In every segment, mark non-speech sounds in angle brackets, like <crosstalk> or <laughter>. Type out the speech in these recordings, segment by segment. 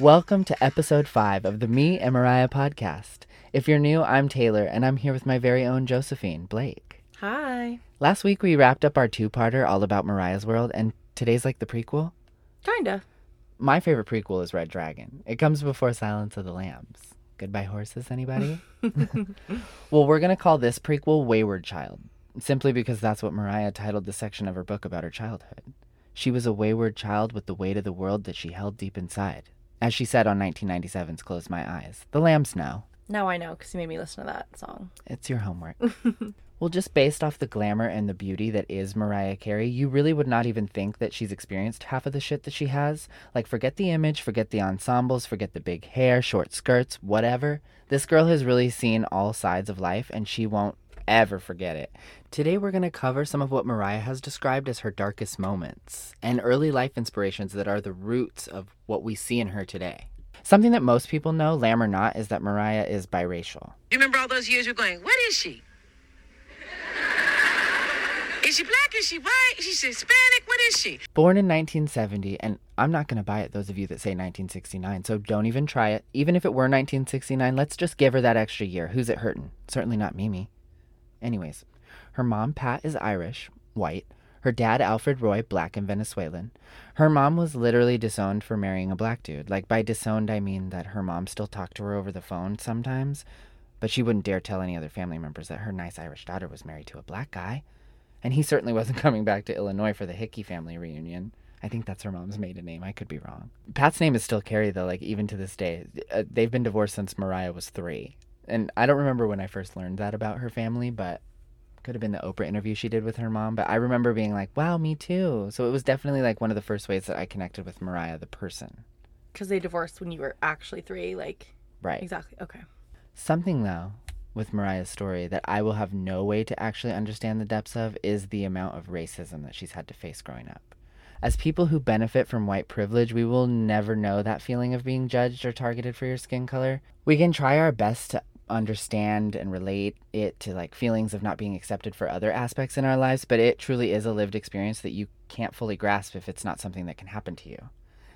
Welcome to episode 5 of the Me and Mariah podcast. If you're new, I'm Taylor, and I'm here with my very own Josephine, Blake. Hi. Last week we wrapped up our two parter all about Mariah's world, and today's like the prequel. Kinda. My favorite prequel is Red Dragon. It comes before Silence of the Lambs. Goodbye Horses, anybody? <laughs> <laughs> well, we're going to call this prequel Wayward Child, simply because that's what Mariah titled the section of her book about her childhood. She was a wayward child with the weight of the world that she held deep inside. As she said on 1997's Close My Eyes, the lambs know. Now I know because you made me listen to that song. It's your homework. <laughs> well, just based off the glamour and the beauty that is Mariah Carey, you really would not even think that she's experienced half of the shit that she has. Like, forget the image, forget the ensembles, forget the big hair, short skirts, whatever. This girl has really seen all sides of life and she won't ever forget it. Today, we're going to cover some of what Mariah has described as her darkest moments and early life inspirations that are the roots of what we see in her today. Something that most people know, lamb or not, is that Mariah is biracial. You remember all those years you're going, what is she? <laughs> Is she black? Is she white? Is she Hispanic? What is she? Born in 1970, and I'm not going to buy it, those of you that say 1969, so don't even try it. Even if it were 1969, let's just give her that extra year. Who's it hurting? Certainly not Mimi. Anyways, her mom, Pat, is Irish, white. Her dad, Alfred Roy, black and Venezuelan. Her mom was literally disowned for marrying a black dude. Like, by disowned, I mean that her mom still talked to her over the phone sometimes, but she wouldn't dare tell any other family members that her nice Irish daughter was married to a black guy. And he certainly wasn't <laughs> coming back to Illinois for the Hickey family reunion. I think that's her mom's maiden name. I could be wrong. Pat's name is still Carey, though, like, even to this day. Uh, they've been divorced since Mariah was three. And I don't remember when I first learned that about her family, but could have been the Oprah interview she did with her mom, but I remember being like, wow, me too. So it was definitely like one of the first ways that I connected with Mariah, the person. Because they divorced when you were actually three. Like, Right. exactly. Okay. Something, though, with Mariah's story that I will have no way to actually understand the depths of is the amount of racism that she's had to face growing up. As people who benefit from white privilege, we will never know that feeling of being judged or targeted for your skin color. We can try our best to understand and relate it to like feelings of not being accepted for other aspects in our lives, but it truly is a lived experience that you can't fully grasp if it's not something that can happen to you.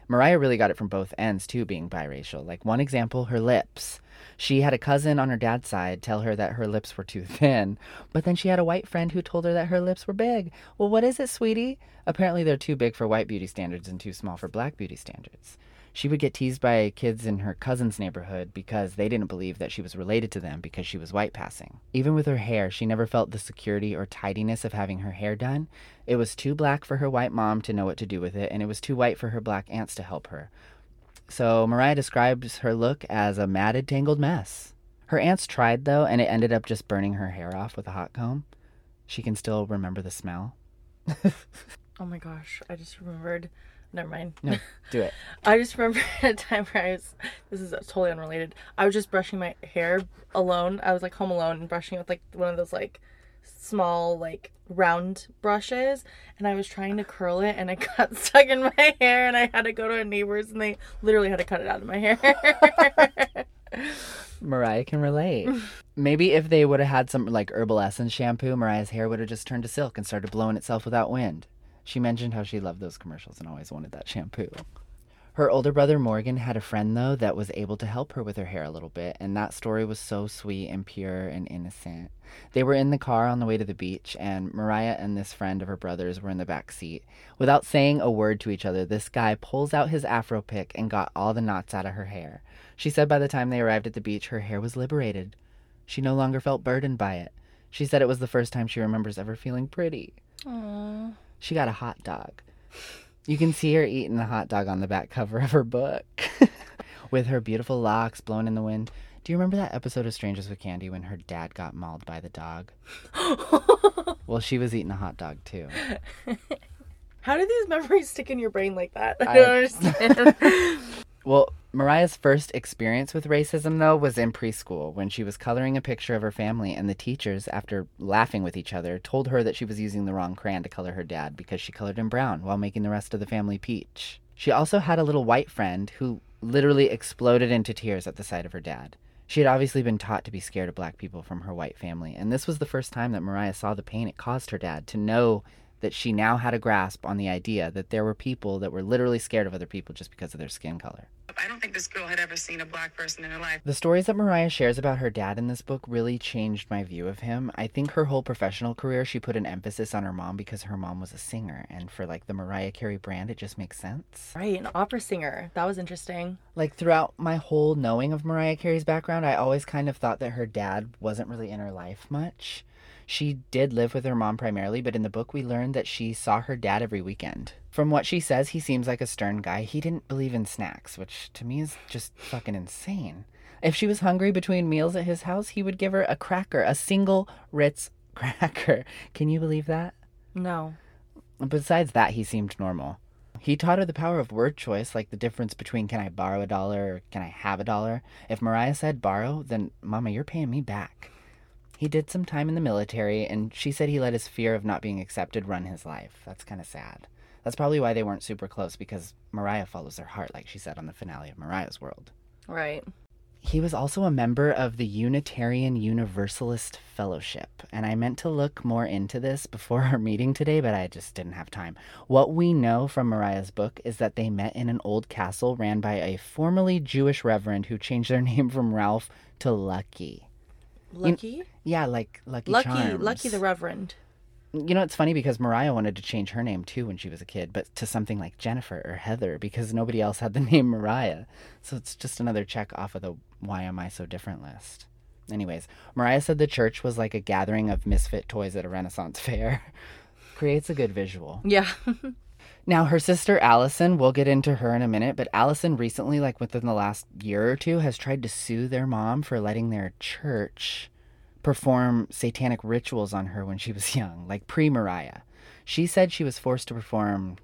Mariah really got it from both ends too, being biracial. Like one example, her lips. She had a cousin on her dad's side tell her that her lips were too <laughs> thin, but then she had a white friend who told her that her lips were big. Well, what is it, sweetie? Apparently, they're too big for white beauty standards and too small for black beauty standards. She would get teased by kids in her cousin's neighborhood because they didn't believe that she was related to them because she was white passing. Even with her hair, she never felt the security or tidiness of having her hair done. It was too black for her white mom to know what to do with it, and it was too white for her black aunts to help her. So Mariah describes her look as a matted, tangled mess. Her aunts tried, though, and it ended up just burning her hair off with a hot comb. She can still remember the smell. <laughs> Oh my gosh. I just remembered. Never mind. No, <laughs> do it. I just remember <laughs> a time where I was, this is totally unrelated. I was just brushing my hair alone. I was like home alone and brushing it with like one of those like small, like round brushes. And I was trying to curl it and it <laughs> got stuck in my hair and I had to go to a neighbor's and they literally had to cut it out of my hair. Mariah can relate. Maybe if they would have had some like herbal essence shampoo, Mariah's hair would have just turned to silk and started blowing itself without wind. She mentioned how she loved those commercials and always wanted that shampoo. Her older brother Morgan had a friend though that was able to help her with her hair a little bit, and that story was so sweet and pure and innocent. They were in the car on the way to the beach, and Mariah and this friend of her brother's were in the back seat. Without saying a word to each other, this guy pulls out his afro pick and got all the knots out of her hair. She said by the time they arrived at the beach, her hair was liberated. She no longer felt burdened by it. She said it was the first time she remembers ever feeling pretty. Aww. She got a hot dog. You can see her eating the hot dog on the back cover of her book. <laughs> With her beautiful locks blown in the wind. Do you remember that episode of Strangers with Candy when her dad got mauled by the dog? <laughs> well, she was eating a hot dog too. <laughs> How do these memories stick in your brain like that? I I- don't understand. Well, Mariah's first experience with racism, though, was in preschool when she was coloring a picture of her family, and the teachers, after laughing with each other, told her that she was using the wrong crayon to color her dad because she colored him brown while making the rest of the family peach. She also had a little white friend who literally exploded into tears at the sight of her dad. She had obviously been taught to be scared of black people from her white family, and this was the first time that Mariah saw the pain it caused her dad to know that she now had a grasp on the idea that there were people that were literally scared of other people just because of their skin color. I don't think this girl had ever seen a black person in her life. The stories that Mariah shares about her dad in this book really changed my view of him. I think her whole professional career, she put an emphasis on her mom because her mom was a singer. And for like the Mariah Carey brand, it just makes sense. Right, an opera singer. That was interesting. Like throughout my whole knowing of Mariah Carey's background, I always kind of thought that her dad wasn't really in her life much. She did live with her mom primarily, but in the book we learned that she saw her dad every weekend. From what she says, he seems like a stern guy. He didn't believe in snacks, which to me is just fucking insane. If she was hungry between meals at his house, he would give her a cracker, a single Ritz <laughs> cracker. Can you believe that? No. Besides that, he seemed normal. He taught her the power of word choice, like the difference between can I borrow a dollar or can I have a dollar. If Mariah said borrow, then Mama, you're paying me back. He did some time in the military, and she said he let his fear of not being accepted run his life. That's kind of sad. That's probably why they weren't super close, because Mariah follows her heart, like she said on the finale of Mariah's World. Right. He was also a member of the Unitarian Universalist Fellowship, and I meant to look more into this before our meeting today, but I just didn't have time. What we know from Mariah's book is that they met in an old castle ran by a formerly Jewish reverend who changed their <laughs> name from Ralph to Lucky. Lucky? Yeah, like Lucky Lucky Charms. Lucky the Reverend. You know, it's funny because Mariah wanted to change her name too when she was a kid, but to something like Jennifer or Heather because nobody else had the <laughs> name Mariah. So it's just another check off of the why am I so different list. Anyways, Mariah said the church was like a gathering of misfit toys at a Renaissance <laughs> fair. Creates a good visual. Yeah. <laughs> Now, her sister Allison, we'll get into her in a minute, but Allison recently, like within the last year or two, has tried to sue their mom for letting their church perform satanic rituals on her when she was <laughs> young, like pre Mariah. She said she was forced to perform,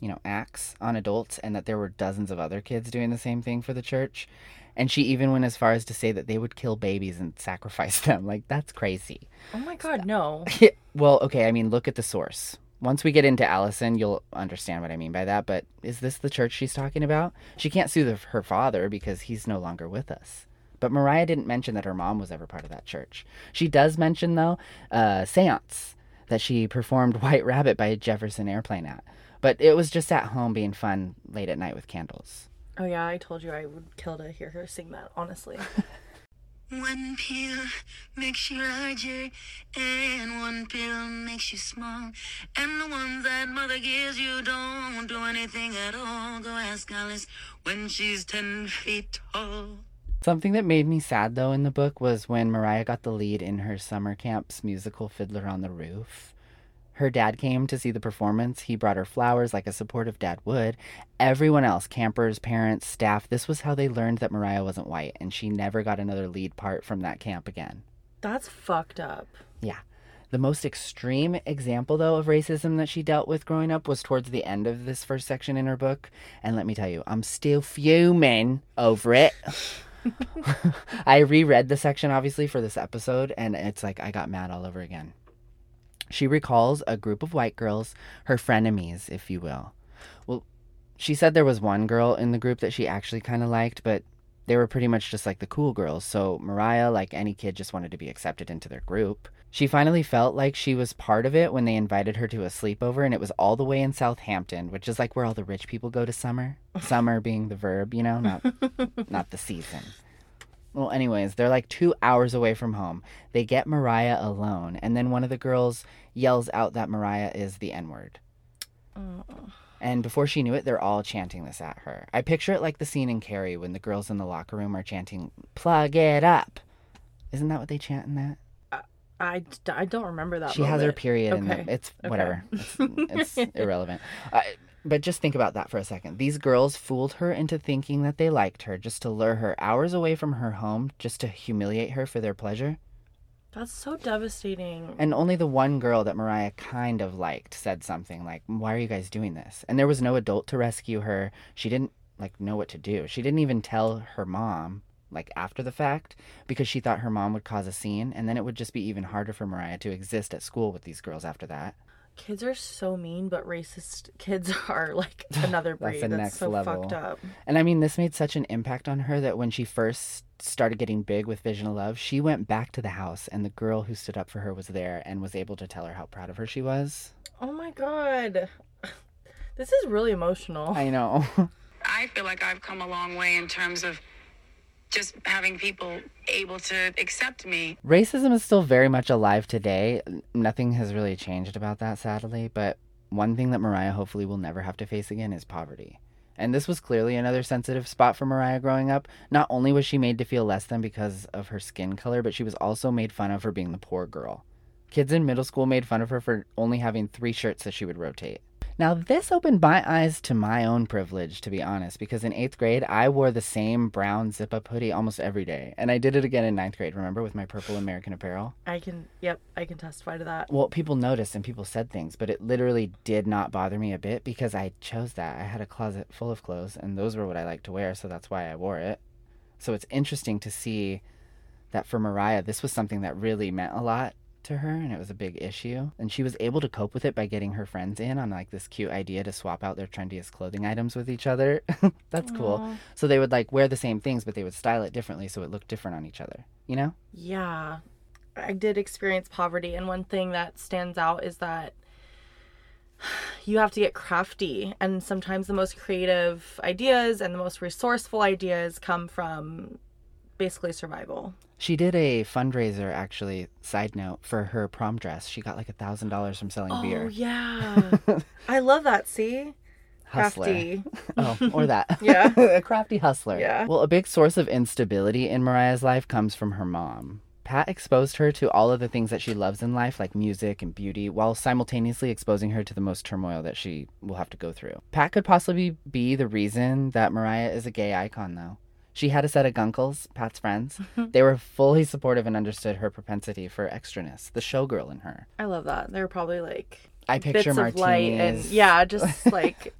you know, acts on adults and that there were dozens of other kids doing the same thing for the church. And she even went as far as to say that they would kill babies and <laughs> sacrifice them. Like, that's crazy. oh my god, no. <laughs> well, okay, I mean, look at the source. Once we get into Allison, you'll understand what I mean by that. But is this the church she's talking about? She can't sue the, her father because he's no longer with us. But Mariah didn't mention that her mom was ever part of that church. She does mention, though, uh, seance that she performed <laughs> White Rabbit by Jefferson Airplane at. But it was just at home being fun late at night with candles. Oh yeah, I told you I would kill to hear her sing that, honestly. <laughs> One pill makes you larger, and one pill makes you small. And the ones that mother gives you don't do anything at all. Go ask Alice when she's ten feet tall. Something that made me sad though in the book was when Mariah got the lead in her summer camp's musical Fiddler on the Roof. Her dad came to see the performance. He brought her flowers like a supportive dad would. Everyone else, campers, parents, staff, this was how they learned that Mariah wasn't white, and she never got another lead part from that camp again. That's fucked up. Yeah. The most extreme example, though, of racism that she dealt with growing up was towards the end of this first section in her book. And let me tell you, I'm still fuming over it. <laughs> I reread the section, obviously, for this episode, and it's like I got mad all over again. She recalls a group of white girls, her frenemies, if you will. Well, she said there was one girl in the group that she actually kind of liked, but they were pretty much just like the cool girls, so Mariah, like any kid, just wanted to be accepted into their group. She finally felt like she was part of it when they invited her to a sleepover, and it was all the way in Southampton, which is like where all the rich people go to summer. Summer <laughs> being the verb, you know, not not the season. Well, anyways, they're like two hours away from home. They get Mariah alone, and then one of the girls yells out that Mariah is the N word. And before she knew it, they're all chanting this at her. I picture it like the scene in Carrie when the girls in the locker room are chanting, plug it up. Isn't that what they chant in that? I, I don't remember that. she has her moment. period and Okay. it's whatever it's, it's <laughs> irrelevant uh, but just think about that for a second these girls fooled her into thinking that they liked her just to lure her hours away from her home just to humiliate her for their pleasure That's so devastating. and only the one girl that mariah kind of liked said something like why are you guys doing this and there was no adult to rescue her she didn't like know what to do she didn't even tell her mom like after the fact because she thought her mom would cause a scene and then it would just be even harder for mariah to exist at school with these girls after that Kids are so mean, but racist <laughs> kids are like <laughs> another breed. the That's, next so level. fucked up. And I mean, this made such an impact on her that when she first started getting big with Vision of Love, she went back to the house, and the girl who stood up for her was there and was able to tell her how proud of her she was. Oh my god. <sighs> This is really emotional. I know. <laughs> I feel like I've come a long way in terms of just having people able to accept me. Racism is still very much alive today. Nothing has really changed about that, sadly. But one thing that Mariah hopefully will never have to face again is poverty. And this was clearly another sensitive spot for Mariah growing up. Not only was she made to feel less than because of her skin color, but she was also made fun of for being the poor girl. Kids in middle school made fun of her for only having three shirts that she would rotate. Now, this opened my eyes to my own privilege, to be honest, because in eighth grade, I wore the same brown zip up hoodie almost every day. And I did it again in ninth grade, remember, with my purple American Apparel? I can, yep, I can testify to that. Well, people noticed and people said things, but it literally did not bother me a bit because I chose that. I had a closet full of clothes, and those were what I liked to wear, so that's why I wore it. So it's interesting to see that for Mariah, this was something that really meant a lot to her, and it was a big issue. And she was able to cope with it by getting her friends in on like this cute idea to swap out their trendiest clothing items with each other. <laughs> that's cool. So they would like wear the same things, but they would style it differently so it looked different on each other, you know? Yeah, I did experience poverty, and one thing that stands out is that <sighs> you have to get crafty, and sometimes the most creative ideas and the most resourceful ideas come from basically survival. She did a fundraiser, actually, side note, for her prom dress. She got like a thousand dollars from selling Oh beer. Oh yeah, <laughs> I love that. See, Hustler. crafty. <laughs> Oh, or that. <laughs> Yeah. a crafty hustler. Yeah. Well, a big source of instability in Mariah's life comes from her mom. Pat exposed her to all of the things that she loves in life, like music and beauty, while simultaneously exposing her to the most turmoil that she will have to go through. Pat could possibly be the reason that Mariah is a gay icon, though. She had a set of gunkles, Pat's friends. Mm-hmm. they were fully supportive and understood her propensity for extraness, the showgirl in her. I love that. They were probably like I picture bits of light and yeah, just <laughs> like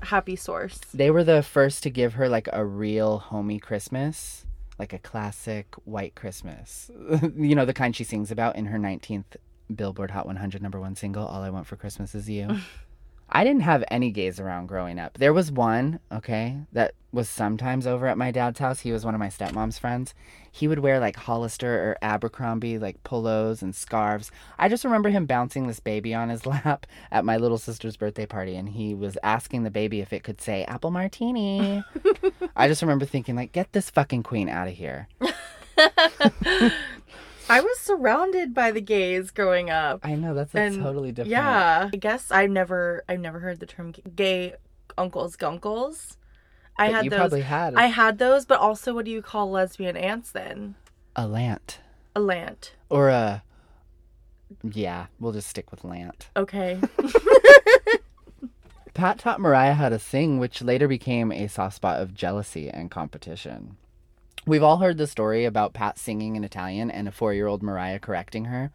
happy source. They were the first to give her like a real homey Christmas, like a classic white Christmas. <laughs> you know, the kind she sings about in her 19th Billboard Hot 100 number one single, All I Want for Christmas Is You. <laughs> I didn't have any gays around growing up. There was one, okay, that was sometimes over at my dad's house. He was one of my stepmom's friends. He would wear like Hollister or Abercrombie, like polos and scarves. I just remember him bouncing this baby on his <laughs> lap at my little sister's birthday party, and he was asking the baby if it could say apple martini. <laughs> I just remember thinking, like, get this fucking queen out of here. <laughs> I was surrounded by the gays growing up. I know that's a And, totally different. Yeah, I guess I've never I've never heard the term gay uncles gunkles. I But had those. probably had I had those, but also what do you call lesbian aunts then? a lant A lant. or a. Yeah, we'll just stick with lant. Okay. <laughs> <laughs> Pat taught Mariah how to sing, which later became a soft spot of jealousy and competition. We've all heard the story about Pat singing in Italian and a four year old Mariah correcting her.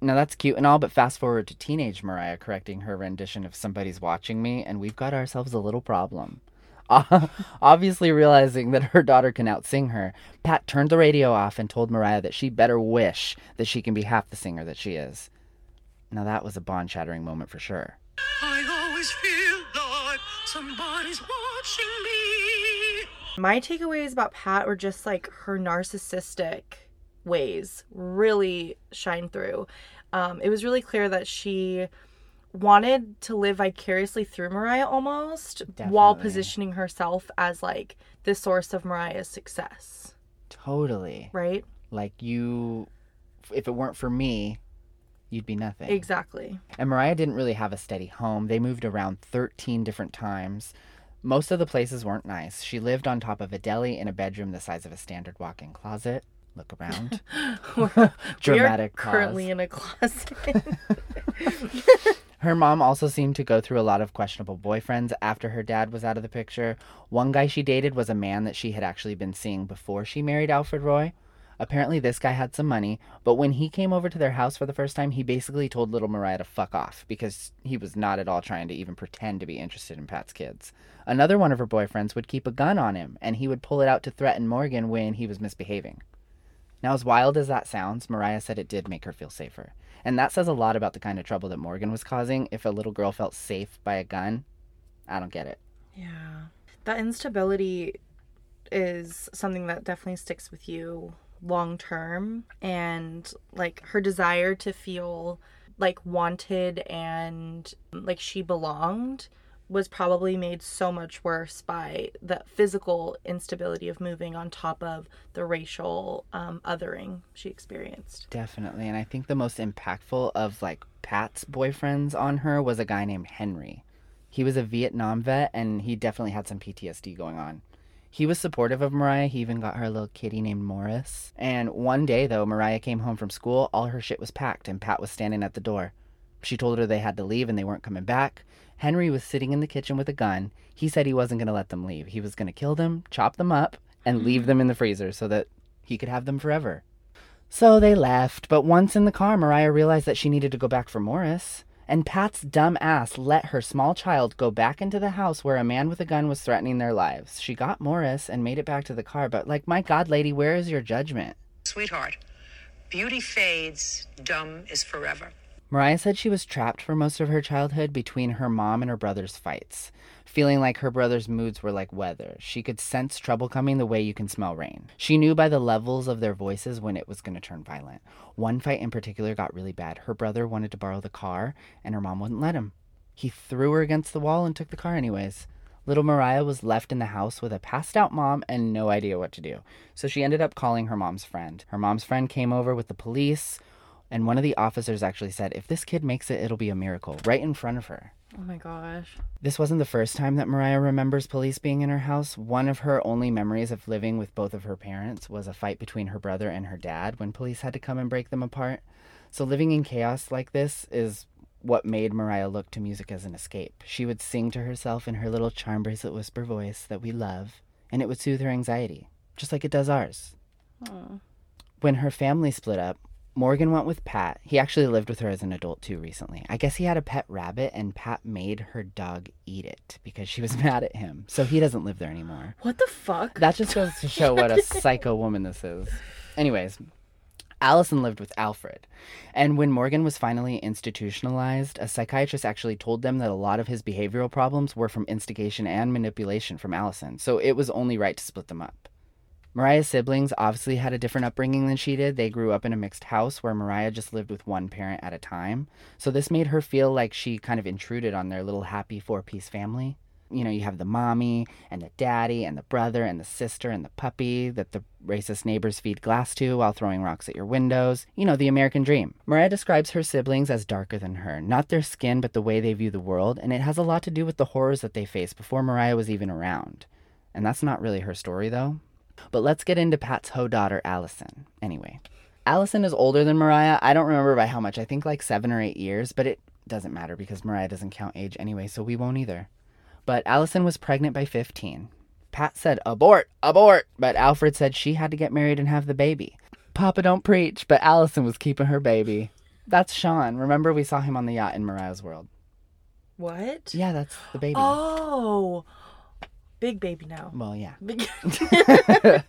Now that's cute and all, but fast forward to teenage Mariah correcting her rendition of Somebody's Watching Me, and we've got ourselves a little problem. <laughs> Obviously, realizing that her daughter can outsing her, Pat turned the radio off and told Mariah that she better wish that she can be half the singer that she is. Now, that was a bond shattering moment for sure. I always feel like somebody's watching me. My takeaways about Pat were just like her narcissistic ways really shine through. Um, it was really clear that she wanted to live vicariously through Mariah almost while positioning herself as like the source of Mariah's success, Totally. right? Like, you, if it weren't for me, you'd be nothing. Exactly. And Mariah didn't really have a steady home. They moved around 13 different times. Most of the places weren't nice. She lived on top of a deli in a bedroom the size of a standard walk in closet. Look around. <laughs> Dramatic we currently in a closet. <laughs> Her mom also seemed to go through a lot of questionable boyfriends after her dad was out of the picture. One guy she dated was a man that she had actually been seeing before she married Alfred Roy. Apparently, this guy had some money, but when he came over to their house for the first time, he basically told little Mariah to fuck off because he was not at all trying to even pretend to be interested in Pat's kids. Another one of her boyfriends would keep a gun on him, and he would pull it out to threaten Morgan when he was misbehaving. Now, as wild as that sounds, Mariah said it did make her feel safer. And that says a lot about the kind of trouble that Morgan was causing. If a little girl felt safe by a gun, I don't get it. Yeah. That instability is something that definitely sticks with you long term. And like her desire to feel like wanted and like she belonged was probably made so much worse by the physical instability of moving on top of the racial um, othering she experienced. Definitely. And I think the most impactful of like Pat's boyfriends on her was a guy named Henry. He was a Vietnam vet and he definitely had some PTSD going on. He was supportive of Mariah. He even got her a little kitty named Morris. And one day, though, Mariah came home from school. All her shit was packed, and Pat was standing at the door. She told her they had to leave and they weren't coming back. Henry was sitting in the kitchen with a gun. He said he wasn't going to let them leave. He was going to kill them, chop them up, and leave mm-hmm. them in the freezer so that he could have them forever. So they left, but once in the car, Mariah realized that she needed to go back for Morris. And Pat's dumb ass let her small child go back into the house where a man with a gun was threatening their lives. She got Morris and made it back to the car, but like, my God, lady, where is your judgment? Sweetheart, beauty fades, dumb is forever. Mariah said she was trapped for most of her childhood between her mom and her brother's fights, feeling like her brother's moods were like weather. She could sense trouble coming the way you can smell rain. She knew by the levels of their voices when it was going to turn violent. One fight in particular got really bad. Her brother wanted to borrow the car, and her mom wouldn't let him. He threw her against the wall and took the car anyways. Little Mariah was left in the house with a passed out mom and no idea what to do. So she ended up calling her mom's friend. Her mom's friend came over with the police, and one of the officers actually said, If this kid makes it, it'll be a miracle, right in front of her. Oh my gosh. This wasn't the first time that Mariah remembers police being in her house. One of her only memories of living with both of her parents was a fight between her brother and her dad when police had to come and break them apart. So living in chaos like this is what made Mariah look to music as an escape. She would sing to herself in her little charm bracelet whisper voice that we love, and it would soothe her anxiety, just like it does ours. When her family split up, Morgan went with Pat. He actually lived with her as an adult too recently. I guess he had a pet rabbit, and Pat made her dog eat it because she was <laughs> mad at him. So he doesn't live there anymore. What the fuck? That just goes to show what a <laughs> psycho woman this is. Anyways, Allison lived with Alfred. And when Morgan was finally institutionalized, a psychiatrist actually told them that a lot of his behavioral problems were from instigation and manipulation from Allison. So it was only right to split them up. Mariah's siblings obviously had a different upbringing than she did. They grew up in a mixed house where Mariah just lived with one parent at a time. So this made her feel like she kind of intruded on their little happy four piece family. You know, you have the mommy and the daddy and the brother and the sister and the puppy that the racist neighbors feed glass to while throwing rocks at your windows. You know, the American dream. Mariah describes her siblings as darker than her, not their skin, but the way they view the world, and it has a lot to do with the horrors that they faced before Mariah was even around. And that's not really her story, though. But let's get into Pat's ho daughter, Allison. Anyway, Allison is older than Mariah. I don't remember by how much. I think like seven or eight years, but it doesn't matter because Mariah doesn't count age anyway, so we won't either. But Allison was pregnant by 15. Pat said, abort, abort, but Alfred said she had to get married and have the baby. Papa don't preach, but Allison was keeping her baby. That's Sean. Remember we saw him on the yacht in Mariah's world. What? Yeah, that's the baby. Oh. Big baby now. Well, yeah. <laughs> Big <laughs>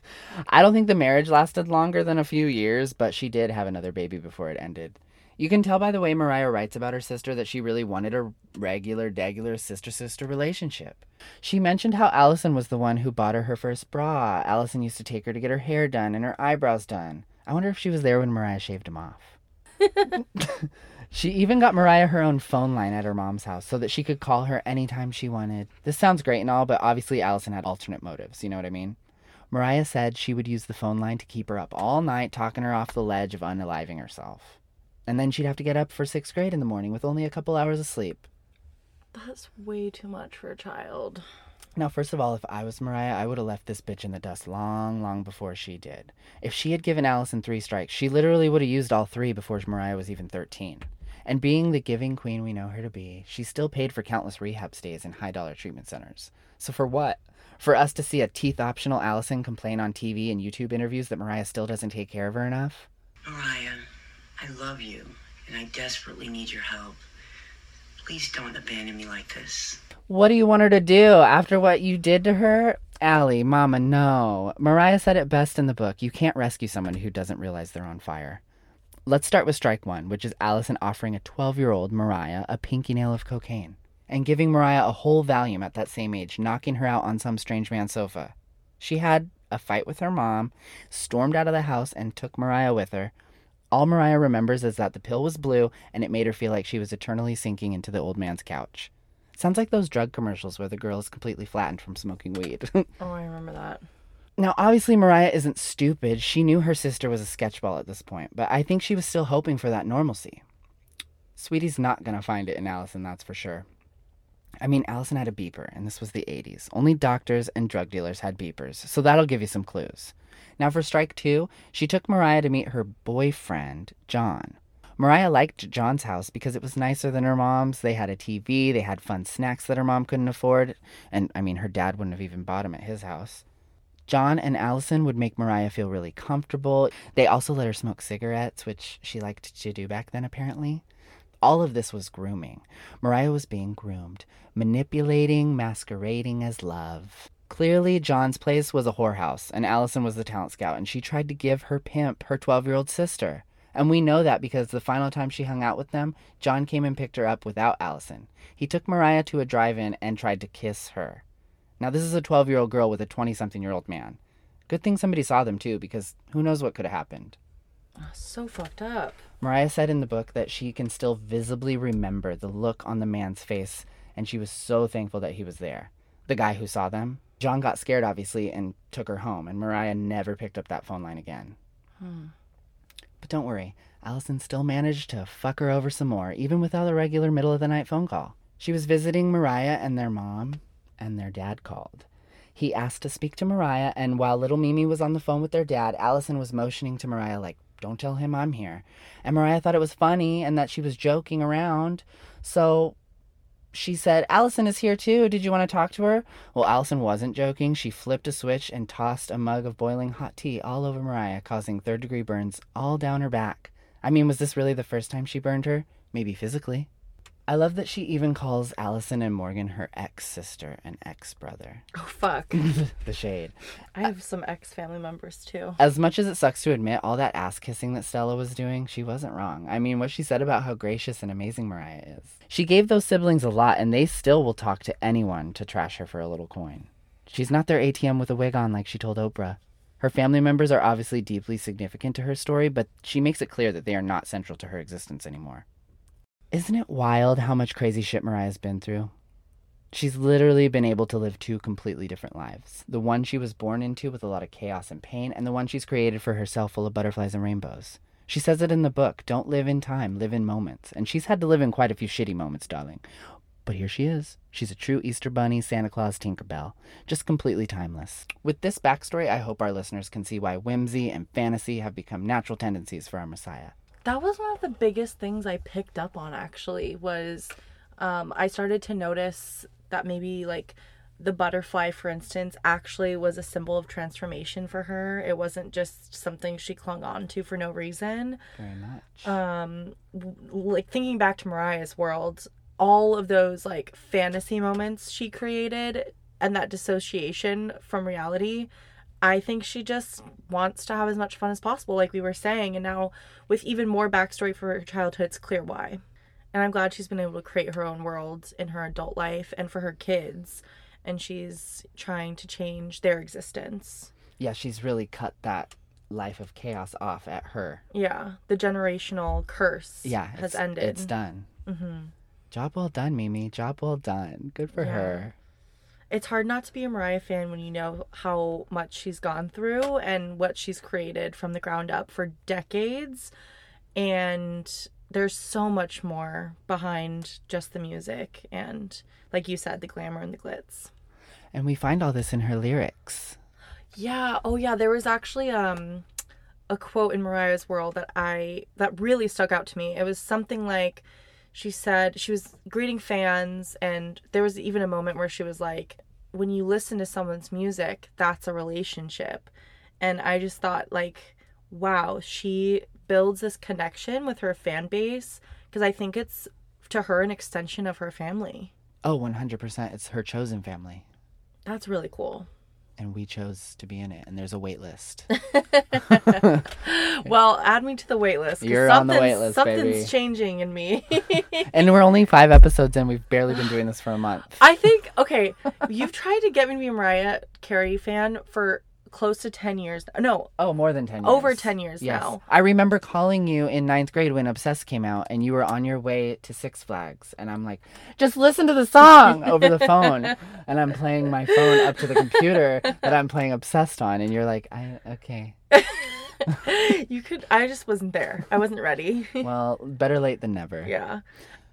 I don't think the marriage lasted longer than a few years, but she did have another baby before it ended. You can tell by the way Mariah writes about her sister that she really wanted a regular, degular sister sister relationship. She mentioned how Allison was the one who bought her her first bra. Allison used to take her to get her hair done and her eyebrows done. I wonder if she was there when Mariah shaved them off. She even got Mariah her own phone line at her mom's house so that she could call her anytime she wanted. This sounds great and all, but obviously Allison had alternate motives, you know what I mean? Mariah said she would use the phone line to keep her up all night, talking her off the ledge of unaliving herself. And then she'd have to get up for sixth grade in the morning with only a couple hours of sleep. That's way too much for a child. Now, first of all, if I was Mariah, I would have left this bitch in the dust long, long before she did. If she had given Allison three strikes, she literally would have used all three before Mariah was even 13. And being the giving queen we know her to be, she still paid for countless rehab stays in high dollar treatment centers. So for what? For us to see a teeth optional Allison complain on TV and YouTube interviews that Mariah still doesn't take care of her enough? Mariah, I love you, and I desperately need your help. Please don't abandon me like this. What do you want her to do after what you did to her? Allie, Mama, no. Mariah said it best in the book you can't rescue someone who doesn't realize they're on fire. Let's start with strike one, which is Allison offering a 12 year old Mariah a pinky nail of cocaine and giving Mariah a whole Valium at that same age, knocking her out on some strange man's sofa. She had a fight with her mom, stormed out of the house, and took Mariah with her. All Mariah remembers is that the pill was blue and it made her feel like she was eternally sinking into the old man's couch. Sounds like those drug commercials where the girl is completely flattened from smoking weed. <laughs> Oh, I remember that. now, obviously, Mariah isn't stupid. She knew her sister was a sketchball at this point, but I think she was still hoping for that normalcy. Sweetie's not gonna find it in Allison, that's for sure. I mean, Allison had a beeper, and this was the 80s. Only doctors and drug dealers had beepers, so that'll give you some clues. Now, for strike two, she took Mariah to meet her boyfriend, John. Mariah liked John's house because it was nicer than her mom's. They had a TV, they had fun snacks that her mom couldn't afford, and I mean, her dad wouldn't have even bought them at his house. John and Allison would make Mariah feel really comfortable. They also let her smoke cigarettes, which she liked to do back then, apparently. All of this was grooming. Mariah was being groomed, manipulating, masquerading as love. Clearly, John's place was a whorehouse, and Allison was the talent scout, and she tried to give her pimp her 12 year old sister. And we know that because the final time she hung out with them, John came and picked her up without Allison. He took Mariah to a drive in and tried to kiss her. Now, this is a 12 year old girl with a 20 something year old man. Good thing somebody saw them too, because who knows what could have happened. Ah, so fucked up. Mariah said in the book that she can still visibly remember the look on the man's face, and she was so thankful that he was there. The guy who saw them. John got scared, obviously, and took her home, and Mariah never picked up that phone line again. Hmm. But don't worry, Allison still managed to fuck her over some more, even without a regular middle of the night phone call. She was visiting Mariah and their mom, and their dad called. He asked to speak to Mariah, and while little Mimi was on the phone with their dad, Allison was motioning to Mariah, like, don't tell him I'm here. And Mariah thought it was funny and that she was joking around. So she said, Allison is here too. Did you want to talk to her? Well, Allison wasn't joking. She flipped a switch and tossed a mug of boiling hot tea all over Mariah, causing third degree burns all down her back. I mean, was this really the first time she burned her? Maybe physically. I love that she even calls Allison and Morgan her ex sister and ex brother. Oh fuck. <laughs> the shade. I have some ex family members too. As much as it sucks to admit, all that ass kissing that Stella was doing, she wasn't wrong. I mean, what she said about how gracious and amazing Mariah is. She gave those siblings a lot, and they still will talk to anyone to trash her for a little coin. She's not their ATM with a wig on, like she told Oprah. Her family members are obviously deeply significant to her story, but she makes it clear that they are not central to her existence anymore. Isn't it wild how much crazy shit Mariah's been through? She's literally been able to live two completely different lives. The one she was born into with a lot of chaos and pain, and the one she's created for herself full of butterflies and rainbows. She says it in the book don't live in time, live in moments. And she's had to live in quite a few shitty moments, darling. But here she is. She's a true Easter Bunny, Santa Claus, Tinkerbell. Just completely timeless. With this backstory, I hope our listeners can see why whimsy and fantasy have become natural tendencies for our Messiah. That was one of the biggest things I picked up on actually was um, I started to notice that maybe like the butterfly for instance actually was a symbol of transformation for her. It wasn't just something she clung on to for no reason. Very much. Um like thinking back to Mariah's world, all of those like fantasy moments she created and that dissociation from reality I think she just wants to have as much fun as possible, like we were saying. And now, with even more backstory for her childhood, it's clear why. And I'm glad she's been able to create her own world in her adult life and for her kids. And she's trying to change their existence. yeah, she's really cut that life of chaos off at her. Yeah, the generational curse Yeah, has ended. It's done. Mm-hmm. Job well done, Mimi. Job well done. Good for Yeah. her. It's hard not to be a Mariah fan when you know how much she's gone through and what she's created from the ground up for decades. And there's so much more behind just the music and, like you said, the glamour and the glitz. And we find all this in her lyrics. Yeah. Oh, yeah. There was actually um a quote in Mariah's world that I that really stuck out to me. It was something like she said she was greeting fans, and there was even a moment where she was like, "When you listen to someone's music, that's a relationship." And I just thought, like, wow, she builds this connection with her fan base because I think it's to her an extension of her family. Oh, 100%. It's her chosen family. That's really cool. and we chose to be in it. And there's a wait list. <laughs> <laughs> Well, add me to the wait list. 'cause You're on the something's- wait list, Something's baby. changing in me. <laughs> and we're only five episodes in. We've barely been doing this for a month. I think <laughs> okay, you've tried to get me to be a Mariah Carey fan for close to ten years. No, Oh, more than 10 years. Over 10 years yes. now. I remember calling you in ninth grade when Obsessed came out and you were on your way to Six Flags. And I'm like, just listen to the song over the phone. <laughs> And I'm playing my phone up to the computer that I'm playing Obsessed on. And you're like, I, okay. <laughs> you could. I just wasn't there. I wasn't ready. <laughs> Well, better late than never. yeah,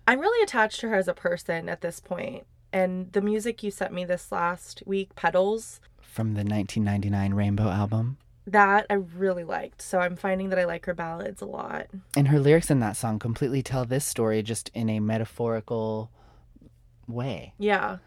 I'm really attached to her as a person at this point. And the music you sent me this last week, Petals, From the 1999 Rainbow album. that I really liked. So I'm finding that I like her ballads a lot. And her lyrics in that song completely tell this story just in a metaphorical way. Yeah.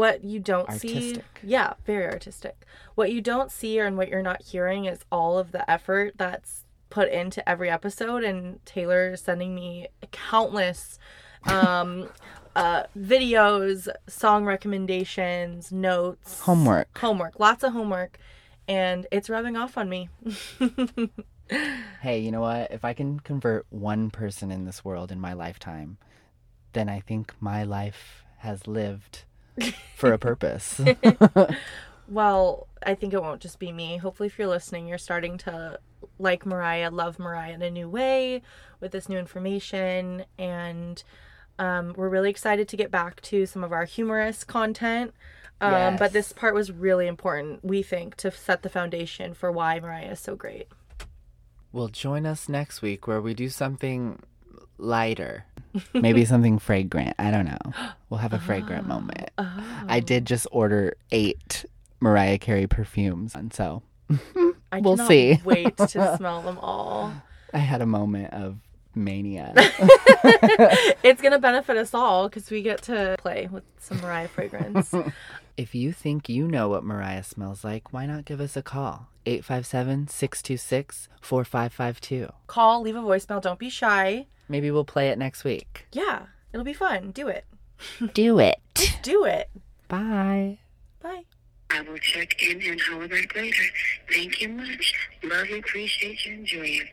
What you don't see. Yeah, very artistic. What you don't see and what you're not hearing is all of the effort that's put into every episode. And Taylor is sending me countless um, <laughs> uh, videos, song recommendations, notes, Homework. Homework. Lots of homework. And it's rubbing off on me. <laughs> Hey, you know what? If I can convert one person in this world in my lifetime, then I think my life has lived for a purpose. <laughs> <laughs> Well, I think it won't just be me. Hopefully, if you're listening, you're starting to like Mariah, love Mariah in a new way with this new information. And um, we're really excited to get back to some of our humorous content. Um, But this part was really important, we think, to set the foundation for why Mariah is so great. well, join us next week where we do something lighter. <laughs> Maybe something fragrant. I don't know. We'll have a fragrant ah, moment. Ah. I did just order eight Mariah Carey perfumes. And so I We'll see. wait to <laughs> smell them all. I had a moment of mania. <laughs> It's going to benefit us all because we get to play with some Mariah fragrance. If you think you know what Mariah smells like, why not give us a call? 857 626 4552. Call, leave a voicemail. Don't be shy. Maybe we'll play it next week. Yeah, it'll be fun. Do it. <laughs> Do it. Do it. Bye. Bye. I will check in and holler back later. Thank you much. Love you, appreciate you, enjoy you.